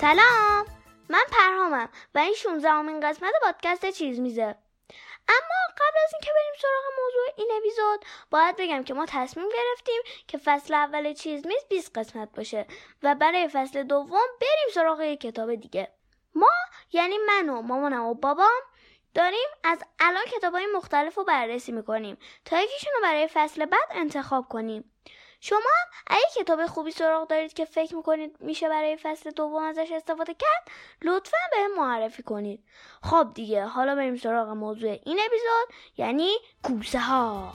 سلام. من پرهامم و این 16 امین قسمت پادکست چیز میزه. اما قبل از اینکه بریم سراغ موضوع این اپیزود باید بگم که ما تصمیم گرفتیم که فصل اول چیز میز 20 قسمت باشه و برای فصل دوم بریم سراغ یک کتاب دیگه. ما یعنی من و مامانم و بابام داریم از الان کتاب های مختلف رو بررسی می‌کنیم تا یکیشون رو برای فصل بعد انتخاب کنیم. شما هم اگه کتاب خوبی سراغ دارید که فکر می‌کنید میشه برای فصل دوم ازش استفاده کرد لطفا به معرفی کنید. خب دیگه حالا بریم سراغ موضوع این اپیزود یعنی کوسه ها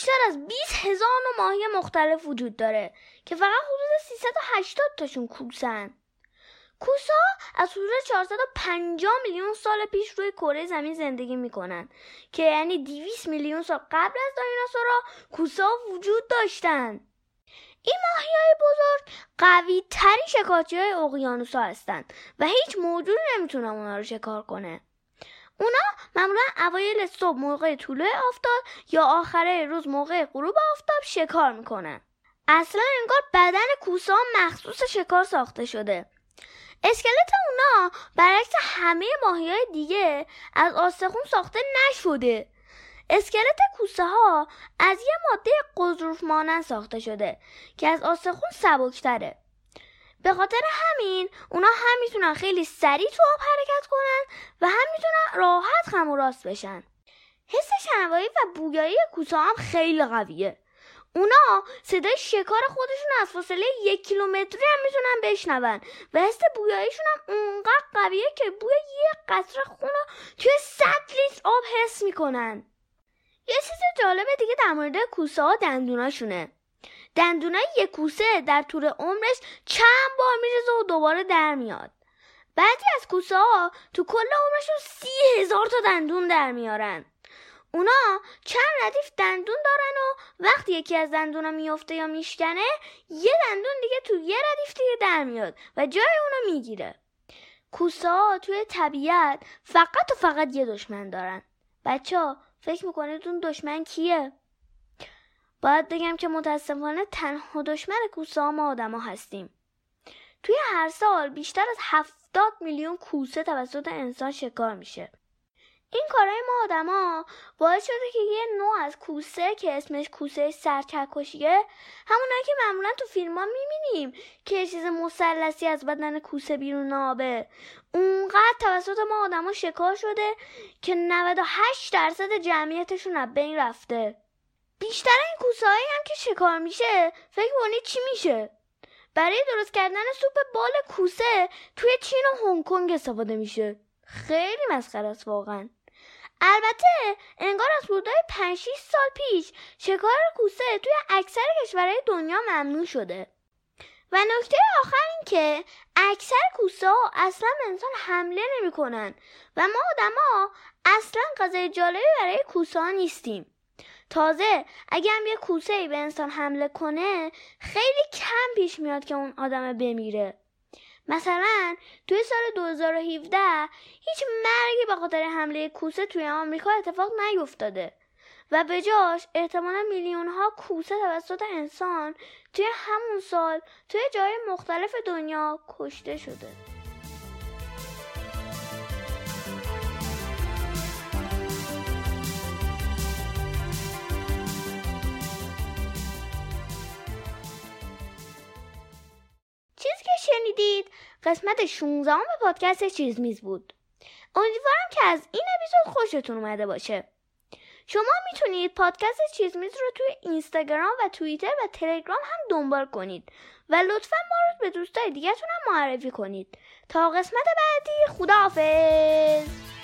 بیشتر از 20 هزار نوع ماهی مختلف وجود داره که فقط حدود 380 تاشون کوسن. کوسا از حدود 450 میلیون سال پیش روی کره زمین زندگی می‌کنن که یعنی 200 میلیون سال قبل از دایناسورا کوسا وجود داشتن. این ماهی های بزرگ قوی ترین شکارچی های اقیانوسا هستند و هیچ موجودی نمی‌تونه اونا رو شکار کنه. اونا معمولا اوایل صبح موقع طلوع آفتاب یا آخره روز موقع غروب آفتاب شکار می‌کنن. اصلا انگار بدن کوسه مخصوص شکار ساخته شده. اسکلت اونا برعکس همه ماهی های دیگه از آستخون ساخته نشده. اسکلت کوسه ها از یه ماده قضروف مانند ساخته شده که از آستخون سبکتره. به خاطر همین اونا هم می‌تونن خیلی سریع تو آب حرکت کنن و هم می‌تونن راحت خم و راست بشن. حس شنوایی و بویایی کوسه هم خیلی قویه. اونا صدای شکار خودشون از فاصله یک کیلومتری هم می‌تونن بشنون و حس بویاییشون هم اونقدر قویه که بوی یه قطره خون رو توی صد لیتر آب حس می‌کنن. یه چیز جالب دیگه در مورد کوسه ها دندوناشونه. دندونای یک کوسه در طول عمرش چند بار میرزه و دوباره در میاد. بعضی از کوسه ها تو کل عمرشون سی هزار تا دندون در میارن. اونا چند ردیف دندون دارن و وقتی یکی از دندونا میفته یا میشکنه یه دندون دیگه تو یه ردیف دیگه در میاد و جای اونو می‌گیره. کوسه ها توی طبیعت فقط و فقط یه دشمن دارن. بچه ها فکر می‌کنید اون دشمن کیه؟ باید بگم که متاسفانه تنها دشمن کوسه ها ما آدما هستیم. توی هر سال بیشتر از هفتاد میلیون کوسه توسط انسان شکار میشه. این کارهای ما آدما باعث شده که یه نوع از کوسه که اسمش کوسه سرچکشیه همونایی که معمولا تو فیلم ها می‌بینیم که چیز مسلسی از بدن کوسه بیرون آبه. اونقدر توسط ما آدما شکار شده که 98 درصد جمعیتشون از بین رفته. بیشتر این کوسه هایی هم که شکار میشه فکر کنید چی میشه؟ برای درست کردن سوپ بال کوسه توی چین و هنگ کنگ استفاده میشه. خیلی مسخره است واقعا. البته انگار از حدودای 5 6 سال پیش شکار کوسه توی اکثر کشورهای دنیا ممنوع شده. و نکته آخر این که اکثر کوسه ها اصلا انسان حمله نمی‌کنن و ما آدما اصلا غذای جالبی برای کوسه ها نیستیم. تازه اگه هم یه کوسه ای به انسان حمله کنه خیلی کم پیش میاد که اون آدم بمیره. مثلا توی سال 2017 هیچ مرگی به خاطر حمله کوسه توی آمریکا اتفاق نیفتاده و به جاش احتمالا میلیون ها کوسه توسط انسان توی همون سال توی جای مختلف دنیا کشته شده. شنیدید قسمت 16 به پادکست چیز میز بود. امیدوارم که از این اپیزود خوشتون اومده باشه. شما می‌تونید پادکست چیز میز رو توی اینستاگرام و توییتر و تلگرام هم دنبال کنید و لطفا ما رو به دوستای دیگهتون هم معرفی کنید. تا قسمت بعدی خداحافظ!